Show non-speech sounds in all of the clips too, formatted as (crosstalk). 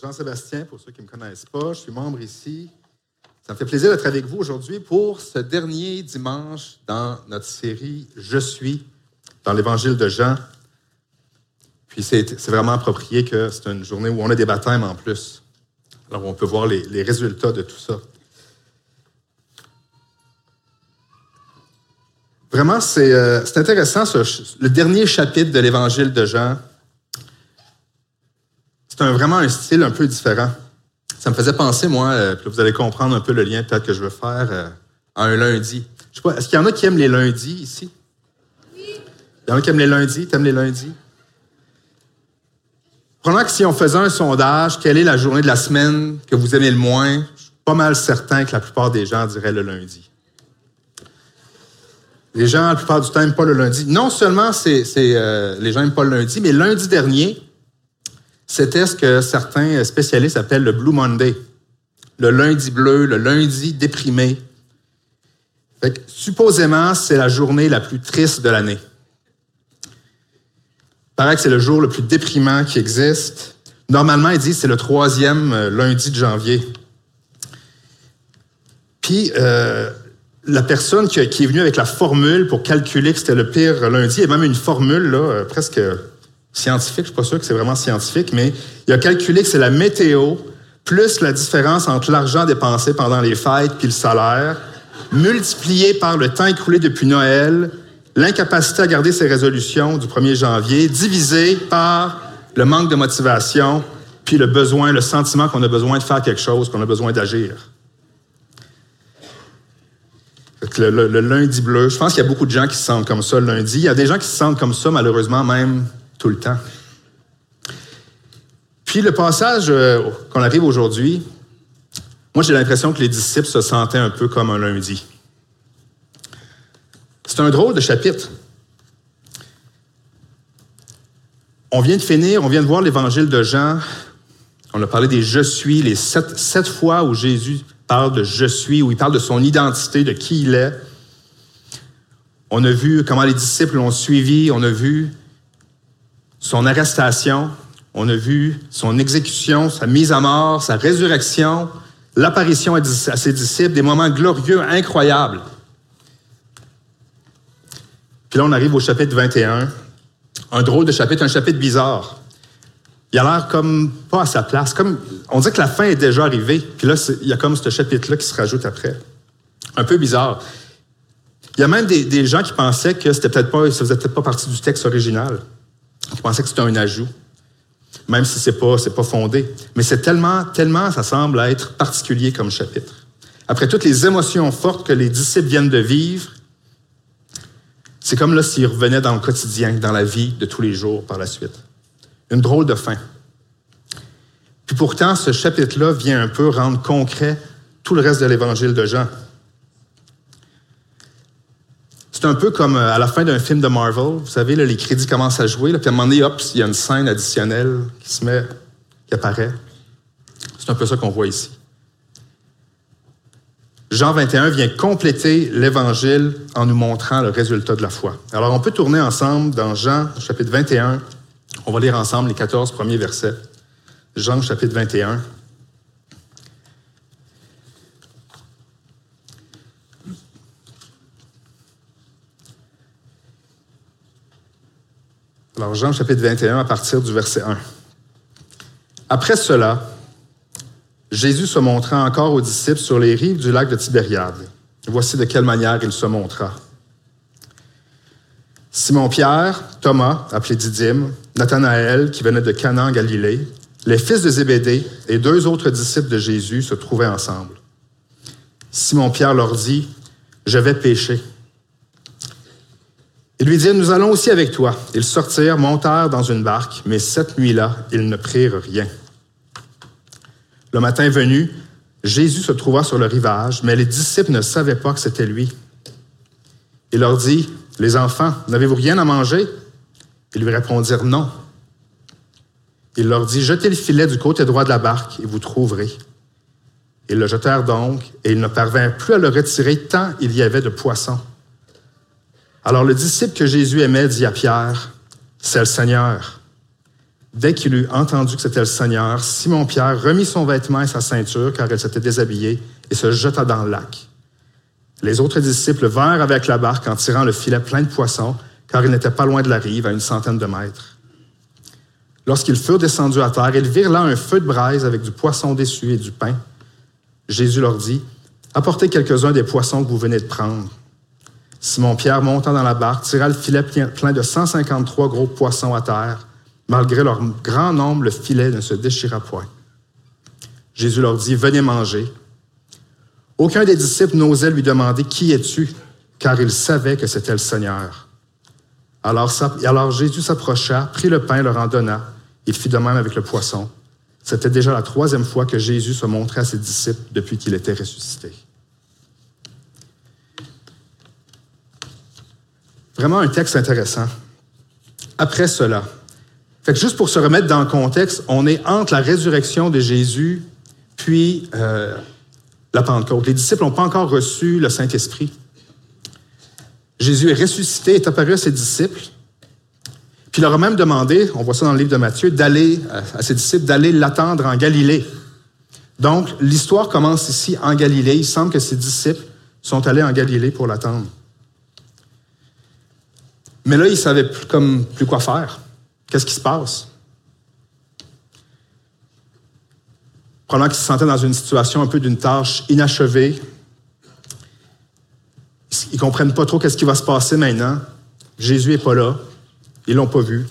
Jean-Sébastien, pour ceux qui ne me connaissent pas. Je suis membre ici. Ça me fait plaisir d'être avec vous aujourd'hui pour ce dernier dimanche dans notre série Je suis dans l'Évangile de Jean. Puis c'est vraiment approprié que c'est une journée où on a des baptêmes en plus. Alors on peut voir les, résultats de tout ça. Vraiment, c'est euh, intéressant, le dernier chapitre de l'Évangile de Jean c'est vraiment un style un peu différent. Ça me faisait penser, moi, euh, vous allez comprendre un peu le lien peut-être que je veux faire euh, à un lundi. Je sais pas, est-ce qu'il y en a qui aiment les lundis ici? Oui. Il y en a qui aiment les lundis? T'aimes les lundis? Probablement que si on faisait un sondage, quelle est la journée de la semaine que vous aimez le moins, je suis pas mal certain que la plupart des gens diraient le lundi. Les gens, la plupart du temps, n'aiment pas le lundi. Non seulement c'est, euh, les gens n'aiment pas le lundi, mais lundi dernier, c'était ce que certains spécialistes appellent le Blue Monday, le lundi bleu, le lundi déprimé. supposément, c'est la journée la plus triste de l'année. Paraît que c'est le jour le plus déprimant qui existe. Normalement, ils disent que c'est le troisième euh, lundi de janvier. Puis, euh, la personne qui, est venue avec la formule pour calculer que c'était le pire lundi, a même une formule, là, euh, presque scientifique, je suis pas sûr que c'est vraiment scientifique, mais il a calculé que c'est la météo plus la différence entre l'argent dépensé pendant les fêtes puis le salaire, multiplié par le temps écoulé depuis Noël, l'incapacité à garder ses résolutions du 1er janvier, divisé par le manque de motivation, puis le besoin, le sentiment qu'on a besoin de faire quelque chose, qu'on a besoin d'agir. Le, le, lundi bleu, je pense qu'il y a beaucoup de gens qui se sentent comme ça le lundi. Il y a des gens qui se sentent comme ça, malheureusement, même le temps. Puis le passage euh, qu'on arrive aujourd'hui, moi j'ai l'impression que les disciples se sentaient un peu comme un lundi. C'est un drôle de chapitre. On vient de finir, on vient de voir l'évangile de Jean. On a parlé des je suis, les sept, sept fois où Jésus parle de je suis, où il parle de son identité, de qui il est. On a vu comment les disciples l'ont suivi, on a vu son arrestation, on a vu son exécution, sa mise à mort, sa résurrection, l'apparition à ses disciples, des moments glorieux, incroyables. Puis là, on arrive au chapitre 21, un drôle de chapitre, un chapitre bizarre. Il a l'air comme pas à sa place. Comme, on dit que la fin est déjà arrivée, puis là, il y a comme ce chapitre-là qui se rajoute après. Un peu bizarre. Il y a même des, gens qui pensaient que c'était peut-être pas, ça faisait peut-être pas partie du texte original. Je pensais que c'était un ajout, même si c'est pas, c'est pas fondé. Mais c'est tellement, tellement, ça semble être particulier comme chapitre. Après toutes les émotions fortes que les disciples viennent de vivre, c'est comme là s'ils revenaient dans le quotidien, dans la vie de tous les jours par la suite. Une drôle de fin. Puis pourtant, ce chapitre-là vient un peu rendre concret tout le reste de l'évangile de Jean. C'est un peu comme euh, à la fin d'un film de Marvel. Vous savez, les crédits commencent à jouer, puis à un moment donné, hop, il y a une scène additionnelle qui se met, qui apparaît. C'est un peu ça qu'on voit ici. Jean 21 vient compléter l'Évangile en nous montrant le résultat de la foi. Alors, on peut tourner ensemble dans Jean, chapitre 21. On va lire ensemble les 14 premiers versets. Jean, chapitre 21. Jean chapitre 21 à partir du verset 1. Après cela, Jésus se montra encore aux disciples sur les rives du lac de Tibériade. Voici de quelle manière il se montra. Simon-Pierre, Thomas, appelé Didyme, Nathanaël, qui venait de Canaan, Galilée, les fils de Zébédée et deux autres disciples de Jésus se trouvaient ensemble. Simon-Pierre leur dit, Je vais pécher. Ils lui dirent, nous allons aussi avec toi. Ils sortirent, montèrent dans une barque, mais cette nuit-là, ils ne prirent rien. Le matin venu, Jésus se trouva sur le rivage, mais les disciples ne savaient pas que c'était lui. Il leur dit, les enfants, n'avez-vous rien à manger? Ils lui répondirent non. Il leur dit, jetez le filet du côté droit de la barque et vous trouverez. Ils le jetèrent donc, et ils ne parvinrent plus à le retirer tant il y avait de poissons. Alors le disciple que Jésus aimait dit à Pierre, c'est le Seigneur. Dès qu'il eut entendu que c'était le Seigneur, Simon-Pierre remit son vêtement et sa ceinture, car elle s'était déshabillée, et se jeta dans le lac. Les autres disciples vinrent avec la barque en tirant le filet plein de poissons, car ils n'étaient pas loin de la rive, à une centaine de mètres. Lorsqu'ils furent descendus à terre, ils virent là un feu de braise avec du poisson déçu et du pain. Jésus leur dit, Apportez quelques-uns des poissons que vous venez de prendre. Simon-Pierre, montant dans la barque, tira le filet plein de 153 gros poissons à terre. Malgré leur grand nombre, le filet ne se déchira point. Jésus leur dit, Venez manger. Aucun des disciples n'osait lui demander, Qui es-tu? Car il savait que c'était le Seigneur. Alors, alors Jésus s'approcha, prit le pain, leur en donna. Il fit de même avec le poisson. C'était déjà la troisième fois que Jésus se montrait à ses disciples depuis qu'il était ressuscité. Vraiment un texte intéressant. Après cela, fait que juste pour se remettre dans le contexte, on est entre la résurrection de Jésus puis euh, la Pentecôte. Les disciples n'ont pas encore reçu le Saint-Esprit. Jésus est ressuscité, est apparu à ses disciples, puis il leur a même demandé, on voit ça dans le livre de Matthieu, d'aller à ses disciples d'aller l'attendre en Galilée. Donc l'histoire commence ici en Galilée. Il semble que ses disciples sont allés en Galilée pour l'attendre. Mais là, ils ne savaient plus, comme, plus quoi faire. Qu'est-ce qui se passe? Probablement qu'ils se sentaient dans une situation un peu d'une tâche inachevée. Ils ne comprennent pas trop qu'est-ce qui va se passer maintenant. Jésus n'est pas là. Ils ne l'ont pas vu.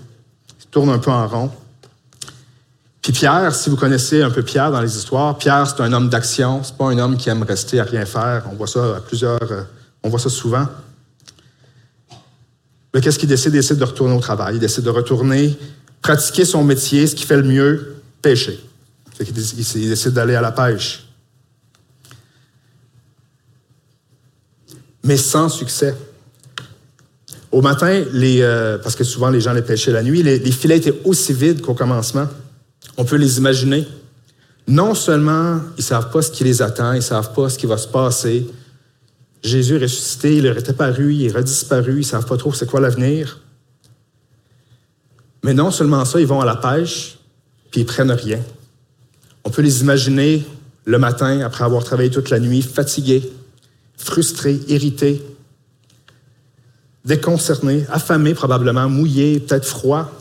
Ils tournent un peu en rond. Puis Pierre, si vous connaissez un peu Pierre dans les histoires, Pierre, c'est un homme d'action. C'est pas un homme qui aime rester à rien faire. On voit ça à plusieurs, euh, on voit ça souvent. Mais qu'est-ce qu'il décide? Il décide de retourner au travail. Il décide de retourner pratiquer son métier, ce qui fait le mieux, pêcher. il décide d'aller à la pêche. Mais sans succès. Au matin, euh, parce que souvent les gens les pêchaient la nuit, les, les filets étaient aussi vides qu'au commencement. On peut les imaginer. Non seulement ils ne savent pas ce qui les attend, ils ne savent pas ce qui va se passer, Jésus est ressuscité, il est apparu, il est redisparu, ils ne savent pas trop c'est quoi l'avenir. Mais non seulement ça, ils vont à la pêche, puis ils prennent rien. On peut les imaginer le matin, après avoir travaillé toute la nuit, fatigués, frustrés, irrités, déconcernés, affamés probablement, mouillés, peut-être froids.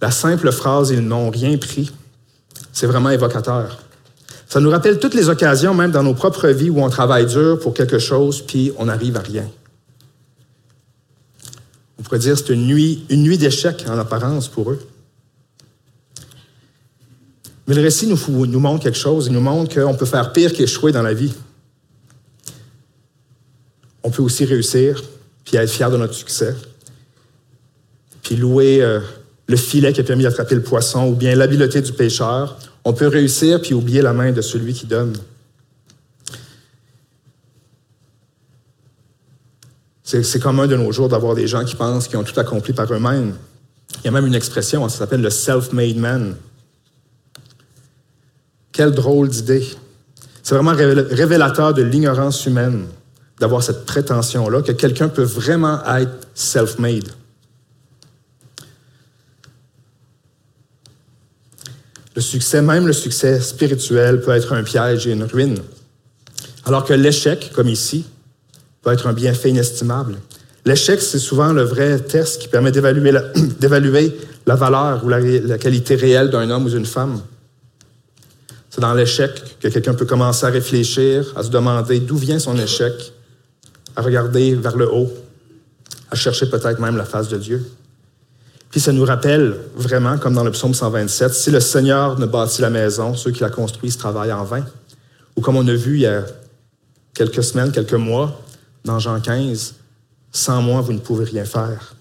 La simple phrase Ils n'ont rien pris, c'est vraiment évocateur. Ça nous rappelle toutes les occasions, même dans nos propres vies, où on travaille dur pour quelque chose, puis on n'arrive à rien. On pourrait dire que c'est une nuit, une nuit d'échec en apparence pour eux. Mais le récit nous, montre quelque chose. Il nous montre qu'on peut faire pire qu'échouer dans la vie. On peut aussi réussir, puis être fier de notre succès, puis louer euh, le filet qui a permis d'attraper le poisson, ou bien l'habileté du pêcheur, on peut réussir puis oublier la main de celui qui donne. C'est commun de nos jours d'avoir des gens qui pensent qu'ils ont tout accompli par eux-mêmes. Il y a même une expression, ça s'appelle le self-made man. Quelle drôle d'idée. C'est vraiment révélateur de l'ignorance humaine d'avoir cette prétention-là que quelqu'un peut vraiment être self-made. Le succès, même le succès spirituel, peut être un piège et une ruine. Alors que l'échec, comme ici, peut être un bienfait inestimable. L'échec, c'est souvent le vrai test qui permet d'évaluer la, (clears throat) valeur ou la qualité réelle d'un homme ou d'une femme. C'est dans l'échec que quelqu'un peut commencer à réfléchir, à se demander d'où vient son échec, à regarder vers le haut, à chercher peut-être même la face de Dieu. Puis ça nous rappelle vraiment, comme dans le psaume 127, si le Seigneur ne bâtit la maison, ceux qui la construisent travaillent en vain. Ou comme on a vu il y a quelques semaines, quelques mois, dans Jean 15, sans moi, vous ne pouvez rien faire.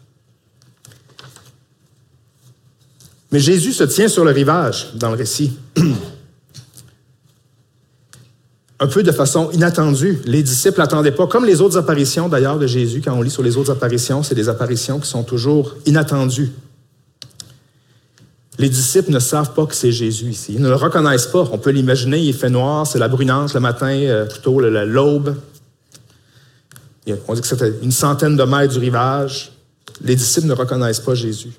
Mais Jésus se tient sur le rivage dans le récit. (clears throat) Un peu de façon inattendue. Les disciples n'attendaient pas, comme les autres apparitions d'ailleurs de Jésus, quand on lit sur les autres apparitions, c'est des apparitions qui sont toujours inattendues. Les disciples ne savent pas que c'est Jésus ici. Ils ne le reconnaissent pas. On peut l'imaginer, il fait noir, c'est la brunance le matin, euh, plutôt l'aube. On dit que c'était une centaine de mètres du rivage. Les disciples ne reconnaissent pas Jésus.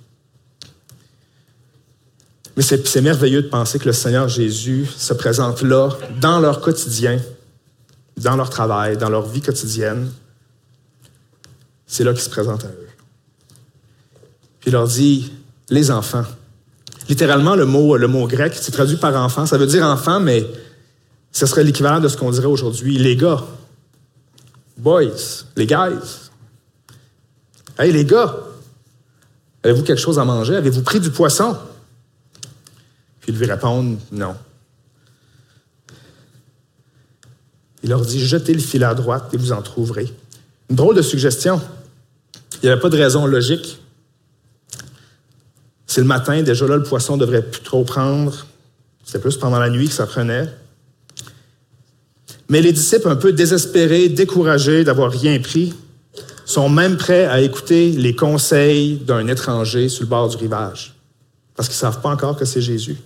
Mais c'est merveilleux de penser que le Seigneur Jésus se présente là, dans leur quotidien, dans leur travail, dans leur vie quotidienne. C'est là qu'il se présente à eux. Puis il leur dit, les enfants. Littéralement, le mot, le mot grec, c'est traduit par enfant. Ça veut dire enfant, mais ce serait l'équivalent de ce qu'on dirait aujourd'hui, les gars. Boys, les guys. Hey, les gars, avez-vous quelque chose à manger? Avez-vous pris du poisson? Lui non. Il leur dit jetez le filet à droite et vous en trouverez. Une drôle de suggestion. Il n'y avait pas de raison logique. C'est le matin, déjà là, le poisson ne devrait plus trop prendre. C'est plus pendant la nuit que ça prenait. Mais les disciples, un peu désespérés, découragés d'avoir rien pris, sont même prêts à écouter les conseils d'un étranger sur le bord du rivage, parce qu'ils ne savent pas encore que c'est Jésus.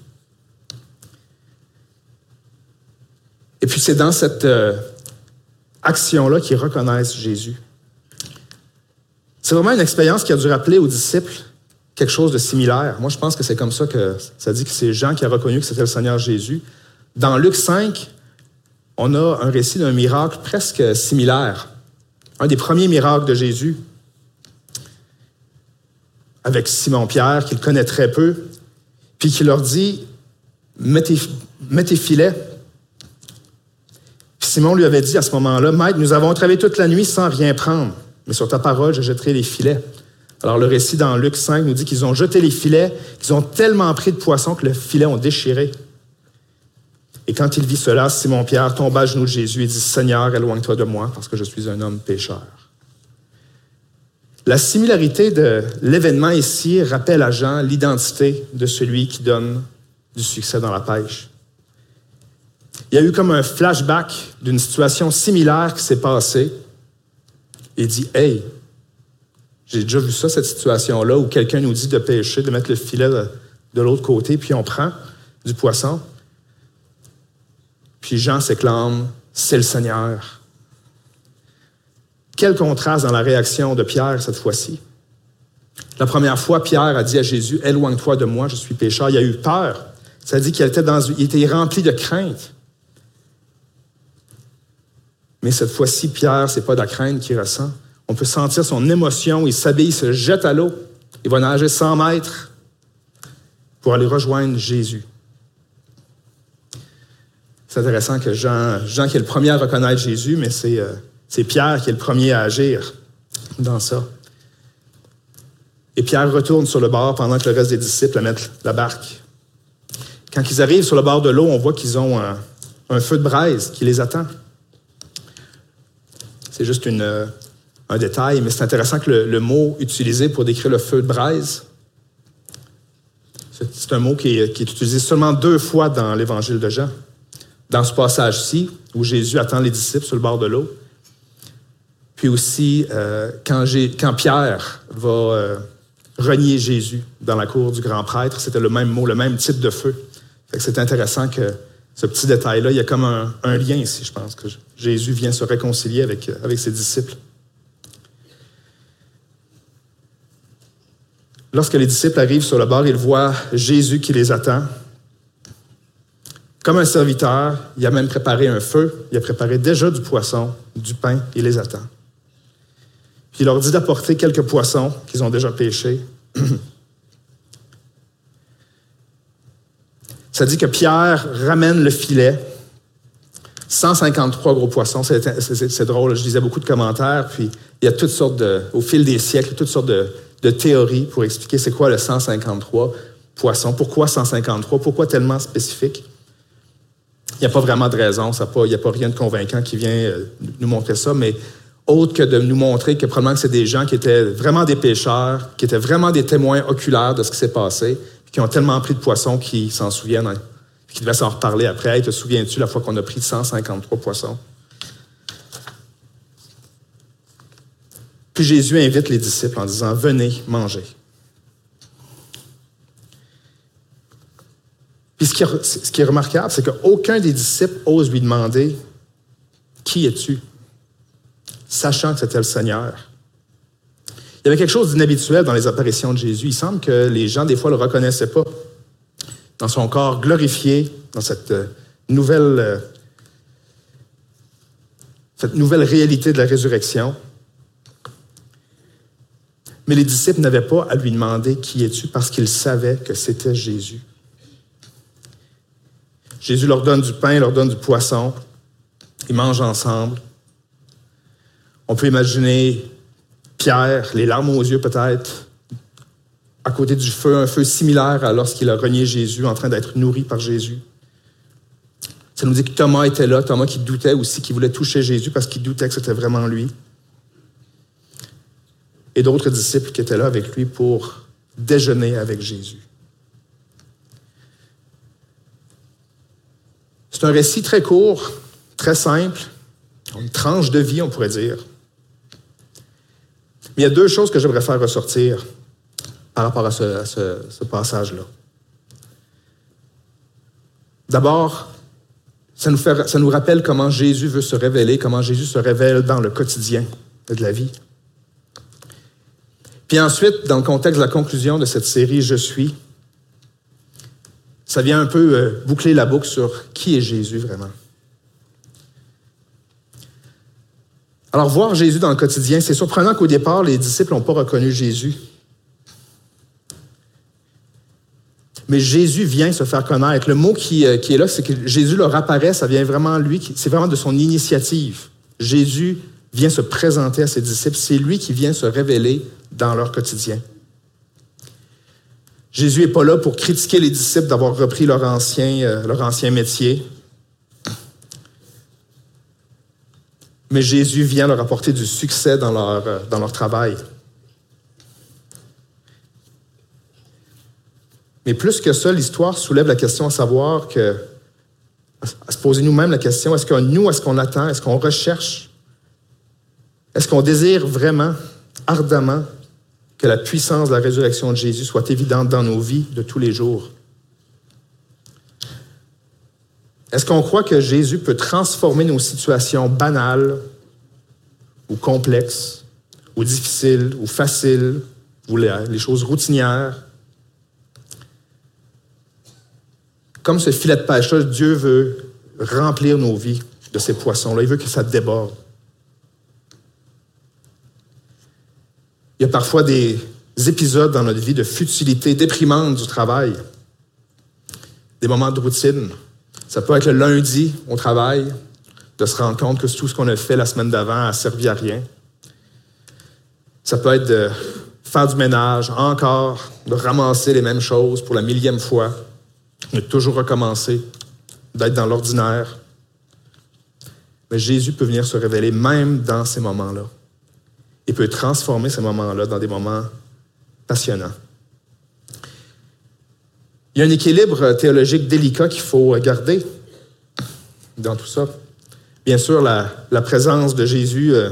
Et puis c'est dans cette euh, action-là qu'ils reconnaissent Jésus. C'est vraiment une expérience qui a dû rappeler aux disciples quelque chose de similaire. Moi, je pense que c'est comme ça que ça dit que c'est Jean qui a reconnu que c'était le Seigneur Jésus. Dans Luc 5, on a un récit d'un miracle presque similaire. Un des premiers miracles de Jésus, avec Simon-Pierre, qu'il connaît très peu, puis qui leur dit Mettez, mettez filets. Simon lui avait dit à ce moment-là Maître, nous avons travaillé toute la nuit sans rien prendre, mais sur ta parole, je jetterai les filets. Alors, le récit dans Luc 5 nous dit qu'ils ont jeté les filets, qu'ils ont tellement pris de poissons que les filets ont déchiré. Et quand il vit cela, Simon-Pierre tomba à genoux de Jésus et dit Seigneur, éloigne-toi de moi, parce que je suis un homme pécheur. La similarité de l'événement ici rappelle à Jean l'identité de celui qui donne du succès dans la pêche. Il y a eu comme un flashback d'une situation similaire qui s'est passée. Il dit Hey, j'ai déjà vu ça, cette situation-là, où quelqu'un nous dit de pêcher, de mettre le filet de, l'autre côté, puis on prend du poisson. Puis Jean s'éclame, c'est le Seigneur. Quel contraste dans la réaction de Pierre cette fois-ci. La première fois, Pierre a dit à Jésus, éloigne-toi de moi, je suis pécheur. Il a eu peur. Ça dit qu'il était, était rempli de crainte. Mais cette fois-ci, Pierre, c'est pas de la crainte qu'il ressent, on peut sentir son émotion. Il s'habille, il se jette à l'eau. Il va nager 100 mètres pour aller rejoindre Jésus. C'est intéressant que Jean, qui est le premier à reconnaître Jésus, mais euh, c'est Pierre qui est le premier à agir dans ça. Et Pierre retourne sur le bord pendant que le reste des disciples mettent la barque. Quand ils arrivent sur le bord de l'eau, on voit qu'ils ont un, un, feu de braise qui les attend. C'est juste euh, un détail, mais c'est intéressant que le, mot utilisé pour décrire le feu de braise, c'est un mot qui est, utilisé seulement deux fois dans l'évangile de Jean. Dans ce passage-ci, où Jésus attend les disciples sur le bord de l'eau, puis aussi euh, quand, quand, Pierre va euh, renier Jésus dans la cour du grand prêtre, c'était le même mot, le même type de feu. C'est intéressant que ce petit détail-là, il y a comme un, lien ici, je pense, que Jésus vient se réconcilier avec, avec ses disciples. Lorsque les disciples arrivent sur le bord, ils voient Jésus qui les attend. Comme un serviteur, il a même préparé un feu, il a préparé déjà du poisson, du pain, il les attend. Puis il leur dit d'apporter quelques poissons qu'ils ont déjà pêchés. (clears throat) Ça dit que Pierre ramène le filet, 153 gros poissons. C'est drôle, je lisais beaucoup de commentaires, puis il y a toutes sortes de, au fil des siècles, toutes sortes de, de théorie pour expliquer c'est quoi le 153 poissons. Pourquoi 153? Pourquoi tellement spécifique? Il n'y a pas vraiment de raison. Il n'y a pas rien de convaincant qui vient euh, nous montrer ça, mais autre que de nous montrer que probablement que c'est des gens qui étaient vraiment des pêcheurs, qui étaient vraiment des témoins oculaires de ce qui s'est passé, qui ont tellement pris de poissons qu'ils s'en souviennent, hein, qui devaient s'en reparler après. te souviens-tu la fois qu'on a pris 153 poissons? Puis Jésus invite les disciples en disant, venez manger. Puis ce qui est, remarquable, c'est qu'aucun des disciples ose lui demander, qui es-tu? Sachant que c'était le Seigneur. Il y avait quelque chose d'inhabituel dans les apparitions de Jésus. Il semble que les gens, des fois, ne le reconnaissaient pas. dans son corps glorifié, dans cette euh, nouvelle, euh, cette nouvelle réalité de la résurrection. Mais les disciples n'avaient pas à lui demander qui es-tu parce qu'ils savaient que c'était Jésus. Jésus leur donne du pain, leur donne du poisson. Ils mangent ensemble. On peut imaginer Pierre, les larmes aux yeux peut-être, à côté du feu, un feu similaire à lorsqu'il a renié Jésus, en train d'être nourri par Jésus. Ça nous dit que Thomas était là, Thomas qui doutait aussi, qui voulait toucher Jésus parce qu'il doutait que c'était vraiment lui. Et d'autres disciples qui étaient là avec lui pour déjeuner avec Jésus. C'est un récit très court, très simple, une tranche de vie, on pourrait dire. Mais il y a deux choses que j'aimerais faire ressortir par rapport à ce, passage-là. D'abord, ça nous, rappelle comment Jésus veut se révéler, comment Jésus se révèle dans le quotidien de la vie. Puis ensuite, dans le contexte de la conclusion de cette série Je suis, ça vient un peu euh, boucler la boucle sur qui est Jésus vraiment. Alors, voir Jésus dans le quotidien, c'est surprenant qu'au départ, les disciples n'ont pas reconnu Jésus. Mais Jésus vient se faire connaître. Le mot qui, euh, est là, c'est que Jésus leur apparaît, ça vient vraiment lui, c'est vraiment de son initiative. Jésus vient se présenter à ses disciples, c'est lui qui vient se révéler dans leur quotidien. Jésus n'est pas là pour critiquer les disciples d'avoir repris leur ancien, euh, leur ancien métier. Mais Jésus vient leur apporter du succès dans leur, euh, dans leur travail. Mais plus que ça, l'histoire soulève la question à savoir que, à se poser nous-mêmes la question, est-ce que nous, est-ce qu'on attend, est-ce qu'on recherche, est-ce qu'on désire vraiment, ardemment, que la puissance de la résurrection de Jésus soit évidente dans nos vies de tous les jours? Est-ce qu'on croit que Jésus peut transformer nos situations banales ou complexes ou difficiles ou faciles ou les choses routinières? Comme ce filet de pêche-là, Dieu veut remplir nos vies de ces poissons-là. Il veut que ça déborde. Il y a parfois des épisodes dans notre vie de futilité déprimante du travail, des moments de routine. Ça peut être le lundi au travail, de se rendre compte que tout ce qu'on a fait la semaine d'avant a servi à rien. Ça peut être de faire du ménage encore, de ramasser les mêmes choses pour la millième fois de toujours recommencer, d'être dans l'ordinaire. Mais Jésus peut venir se révéler même dans ces moments-là. Il peut transformer ces moments-là dans des moments passionnants. Il y a un équilibre théologique délicat qu'il faut garder dans tout ça. Bien sûr, la, présence de Jésus euh,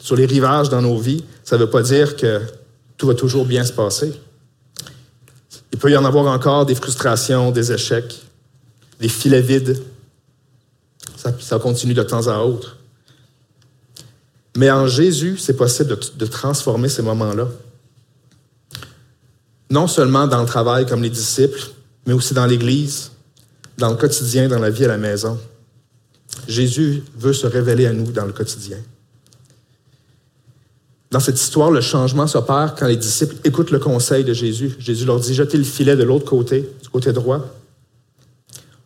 sur les rivages dans nos vies, ça ne veut pas dire que tout va toujours bien se passer. Il peut y en avoir encore des frustrations, des échecs, des filets vides. Ça, continue de temps à autre. Mais en Jésus, c'est possible de, transformer ces moments-là. Non seulement dans le travail comme les disciples, mais aussi dans l'Église, dans le quotidien, dans la vie à la maison. Jésus veut se révéler à nous dans le quotidien. Dans cette histoire, le changement s'opère quand les disciples écoutent le conseil de Jésus. Jésus leur dit, jetez le filet de l'autre côté, du côté droit.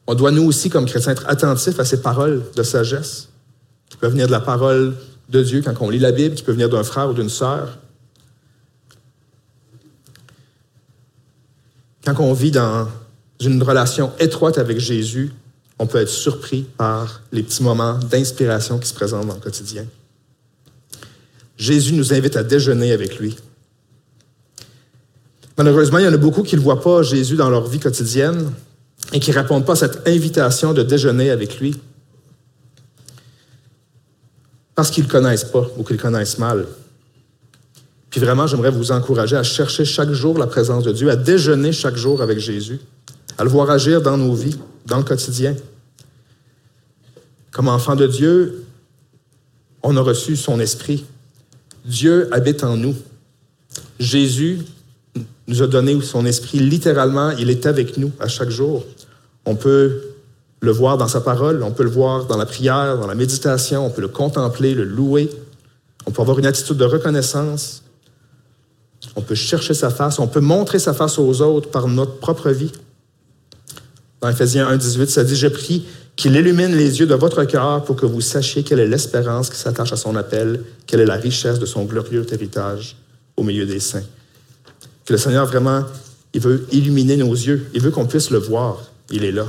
On doit, nous aussi, comme chrétiens, être attentifs à ces paroles de sagesse qui peuvent venir de la parole de Dieu quand on lit la Bible, qui peuvent venir d'un frère ou d'une sœur. Quand on vit dans une relation étroite avec Jésus, on peut être surpris par les petits moments d'inspiration qui se présentent dans le quotidien. Jésus nous invite à déjeuner avec lui. Malheureusement, il y en a beaucoup qui ne voient pas Jésus dans leur vie quotidienne et qui ne répondent pas à cette invitation de déjeuner avec lui parce qu'ils ne le connaissent pas ou qu'ils le connaissent mal. Puis vraiment, j'aimerais vous encourager à chercher chaque jour la présence de Dieu, à déjeuner chaque jour avec Jésus, à le voir agir dans nos vies, dans le quotidien. Comme enfant de Dieu, on a reçu son esprit, Dieu habite en nous. Jésus nous a donné son esprit littéralement, il est avec nous à chaque jour. On peut le voir dans sa parole, on peut le voir dans la prière, dans la méditation, on peut le contempler, le louer. On peut avoir une attitude de reconnaissance. On peut chercher sa face, on peut montrer sa face aux autres par notre propre vie. Dans Ephésiens 1.18, ça dit, je prie qu'il illumine les yeux de votre cœur pour que vous sachiez quelle est l'espérance qui s'attache à son appel, quelle est la richesse de son glorieux héritage au milieu des saints. Que le Seigneur vraiment, il veut illuminer nos yeux, il veut qu'on puisse le voir, il est là.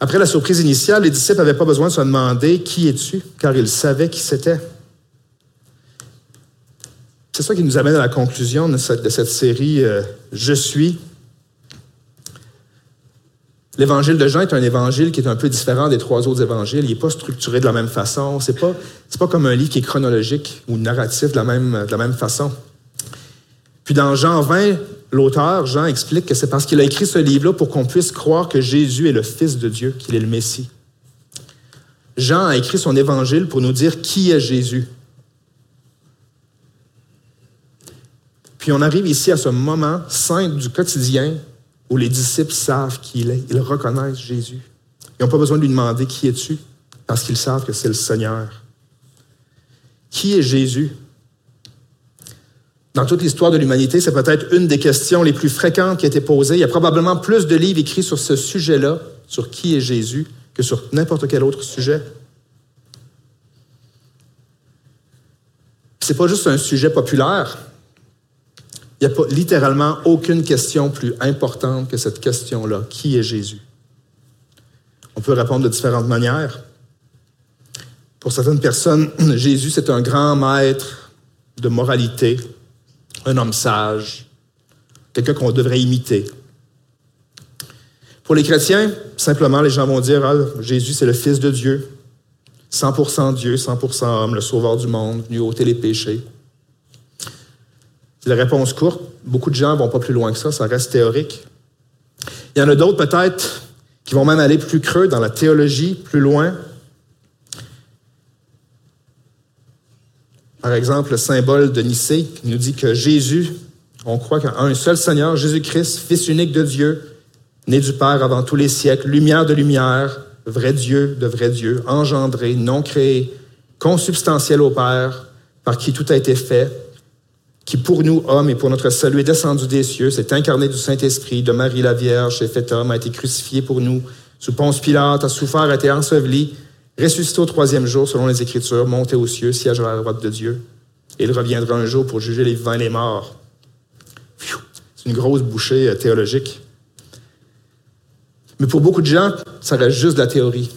Après la surprise initiale, les disciples n'avaient pas besoin de se demander qui es-tu, car ils savaient qui c'était. C'est ça qui nous amène à la conclusion de cette, série euh, Je suis. L'évangile de Jean est un évangile qui est un peu différent des trois autres évangiles. Il n'est pas structuré de la même façon. Ce n'est pas, comme un livre qui est chronologique ou narratif de la même, de la même façon. Puis dans Jean 20, l'auteur, Jean, explique que c'est parce qu'il a écrit ce livre-là pour qu'on puisse croire que Jésus est le Fils de Dieu, qu'il est le Messie. Jean a écrit son évangile pour nous dire qui est Jésus. Puis on arrive ici à ce moment saint du quotidien où les disciples savent qui il est. Ils reconnaissent Jésus. Ils n'ont pas besoin de lui demander qui es-tu, parce qu'ils savent que c'est le Seigneur. Qui est Jésus? Dans toute l'histoire de l'humanité, c'est peut-être une des questions les plus fréquentes qui a été posée. Il y a probablement plus de livres écrits sur ce sujet-là, sur qui est Jésus, que sur n'importe quel autre sujet. Ce n'est pas juste un sujet populaire. Il n'y a littéralement aucune question plus importante que cette question-là. Qui est Jésus? On peut répondre de différentes manières. Pour certaines personnes, (clears throat) Jésus, c'est un grand maître de moralité, un homme sage, quelqu'un qu'on devrait imiter. Pour les chrétiens, simplement, les gens vont dire, ah, Jésus, c'est le Fils de Dieu, 100% Dieu, 100% homme, le sauveur du monde, venu ôter les péchés. La réponse courte. Beaucoup de gens vont pas plus loin que ça, ça reste théorique. Il y en a d'autres peut-être qui vont même aller plus creux dans la théologie, plus loin. Par exemple, le symbole de Nicée qui nous dit que Jésus, on croit qu'un un seul Seigneur, Jésus-Christ, Fils unique de Dieu, né du Père avant tous les siècles, lumière de lumière, vrai Dieu de vrai Dieu, engendré, non créé, consubstantiel au Père, par qui tout a été fait, qui pour nous, hommes, et pour notre salut, est descendu des cieux, s'est incarné du Saint-Esprit, de Marie la Vierge, est fait homme, a été crucifié pour nous, sous Ponce Pilate, a souffert, a été enseveli, ressuscité au troisième jour, selon les Écritures, monté aux cieux, siège à la droite de Dieu. Et il reviendra un jour pour juger les vivants et les morts. C'est une grosse bouchée euh, théologique. Mais pour beaucoup de gens, ça reste juste de la théorie.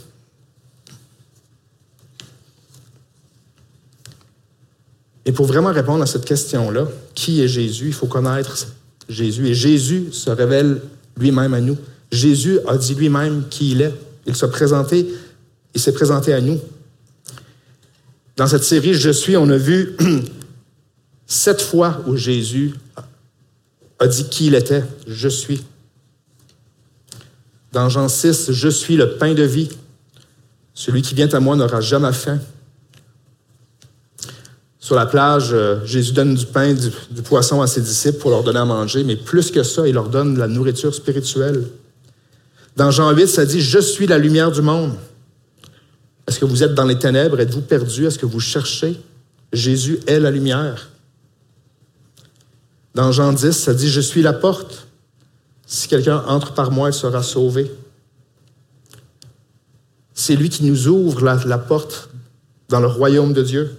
Et pour vraiment répondre à cette question-là, qui est Jésus? Il faut connaître Jésus. Et Jésus se révèle lui-même à nous. Jésus a dit lui-même qui il est. Il s'est présenté il s'est présenté à nous. Dans cette série Je suis, on a vu (clears throat) sept fois où Jésus a dit qui il était. Je suis. Dans Jean 6, Je suis le pain de vie. Celui qui vient à moi n'aura jamais faim. Sur la plage, euh, Jésus donne du pain, du, poisson à ses disciples pour leur donner à manger, mais plus que ça, il leur donne de la nourriture spirituelle. Dans Jean 8, ça dit, Je suis la lumière du monde. Est-ce que vous êtes dans les ténèbres? Êtes-vous perdu? Est-ce que vous cherchez? Jésus est la lumière. Dans Jean 10, ça dit, je suis la porte. Si quelqu'un entre par moi, il sera sauvé. C'est lui qui nous ouvre la, porte dans le royaume de Dieu.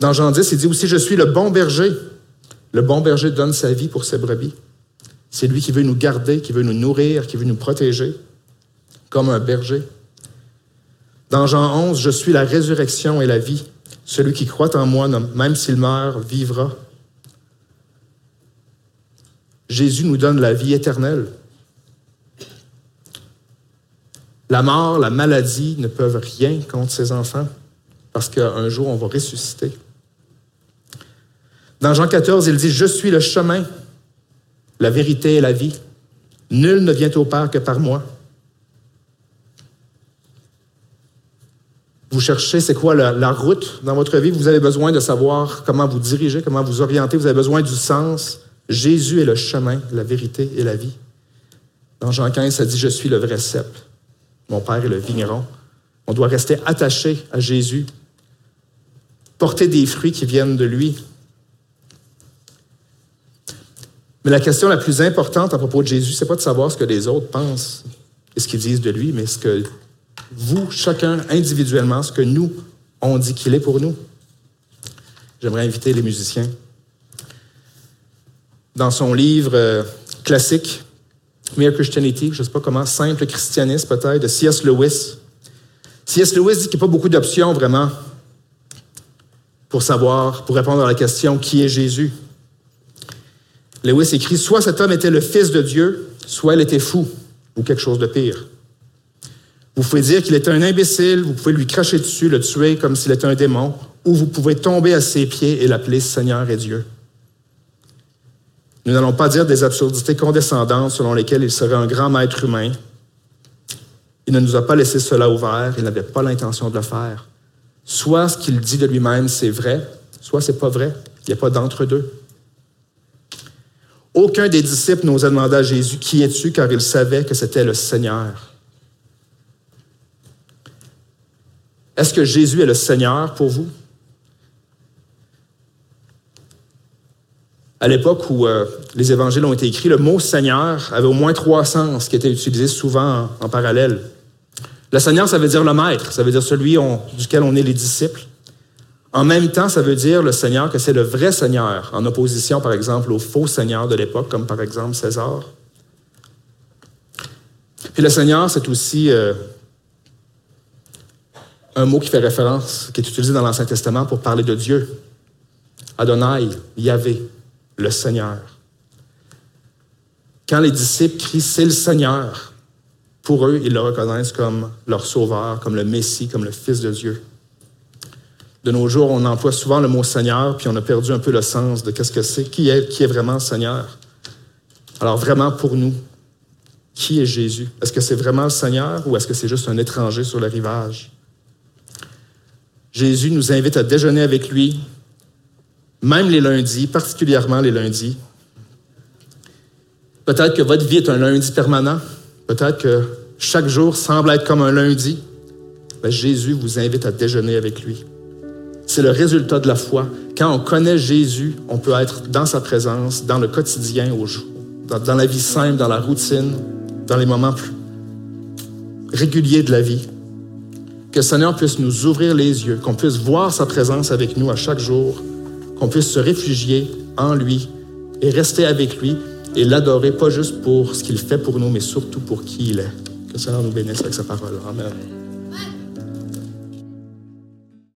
Dans Jean 10, il dit aussi, je suis le bon berger. Le bon berger donne sa vie pour ses brebis. C'est lui qui veut nous garder, qui veut nous nourrir, qui veut nous protéger, comme un berger. Dans Jean 11, je suis la résurrection et la vie. Celui qui croit en moi, même s'il meurt, vivra. Jésus nous donne la vie éternelle. La mort, la maladie ne peuvent rien contre ses enfants parce qu'un jour, on va ressusciter. Dans Jean 14, il dit, Je suis le chemin, la vérité et la vie. Nul ne vient au Père que par moi. Vous cherchez c'est quoi la, route dans votre vie? Vous avez besoin de savoir comment vous diriger, comment vous orienter. Vous avez besoin du sens. Jésus est le chemin, la vérité et la vie. Dans Jean 15, ça dit Je suis le vrai cep. Mon Père est le vigneron. On doit rester attaché à Jésus, porter des fruits qui viennent de lui. Mais la question la plus importante à propos de Jésus, c'est pas de savoir ce que les autres pensent et ce qu'ils disent de lui, mais ce que vous, chacun individuellement, ce que nous, on dit qu'il est pour nous. J'aimerais inviter les musiciens. Dans son livre euh, classique, Mere Christianity, je ne sais pas comment, Simple christianisme peut-être, de C.S. Lewis. C.S. Lewis dit qu'il n'y a pas beaucoup d'options vraiment pour savoir, pour répondre à la question qui est Jésus? Lewis écrit Soit cet homme était le Fils de Dieu, soit il était fou, ou quelque chose de pire. Vous pouvez dire qu'il était un imbécile, vous pouvez lui cracher dessus, le tuer comme s'il était un démon, ou vous pouvez tomber à ses pieds et l'appeler Seigneur et Dieu. Nous n'allons pas dire des absurdités condescendantes selon lesquelles il serait un grand maître humain. Il ne nous a pas laissé cela ouvert, il n'avait pas l'intention de le faire. Soit ce qu'il dit de lui-même, c'est vrai, soit c'est pas vrai. Il n'y a pas d'entre-deux. Aucun des disciples n'osait demander à Jésus Qui es-tu? car il savait que c'était le Seigneur. Est-ce que Jésus est le Seigneur pour vous? À l'époque où euh, les évangiles ont été écrits, le mot Seigneur avait au moins trois sens qui étaient utilisés souvent en, parallèle. Le Seigneur, ça veut dire le Maître, ça veut dire celui duquel on est les disciples. En même temps, ça veut dire le Seigneur que c'est le vrai Seigneur, en opposition, par exemple, au faux Seigneur de l'époque, comme par exemple César. Puis le Seigneur, c'est aussi euh, un mot qui fait référence, qui est utilisé dans l'Ancien Testament pour parler de Dieu. Adonai, Yahvé le Seigneur. Quand les disciples crient C'est le Seigneur, pour eux, ils le reconnaissent comme leur sauveur, comme le Messie, comme le Fils de Dieu. De nos jours, on emploie souvent le mot Seigneur, puis on a perdu un peu le sens de qu'est-ce que c'est, qui est, vraiment Seigneur? Alors vraiment pour nous, qui est Jésus? Est-ce que c'est vraiment le Seigneur ou est-ce que c'est juste un étranger sur le rivage? Jésus nous invite à déjeuner avec lui, même les lundis, particulièrement les lundis. Peut-être que votre vie est un lundi permanent. Peut-être que chaque jour semble être comme un lundi. Mais Jésus vous invite à déjeuner avec lui. C'est le résultat de la foi. Quand on connaît Jésus, on peut être dans sa présence, dans le quotidien, au jour, dans la vie simple, dans la routine, dans les moments plus réguliers de la vie. Que le Seigneur puisse nous ouvrir les yeux, qu'on puisse voir sa présence avec nous à chaque jour, qu'on puisse se réfugier en lui et rester avec lui et l'adorer, pas juste pour ce qu'il fait pour nous, mais surtout pour qui il est. Que le Seigneur nous bénisse avec sa parole. Amen.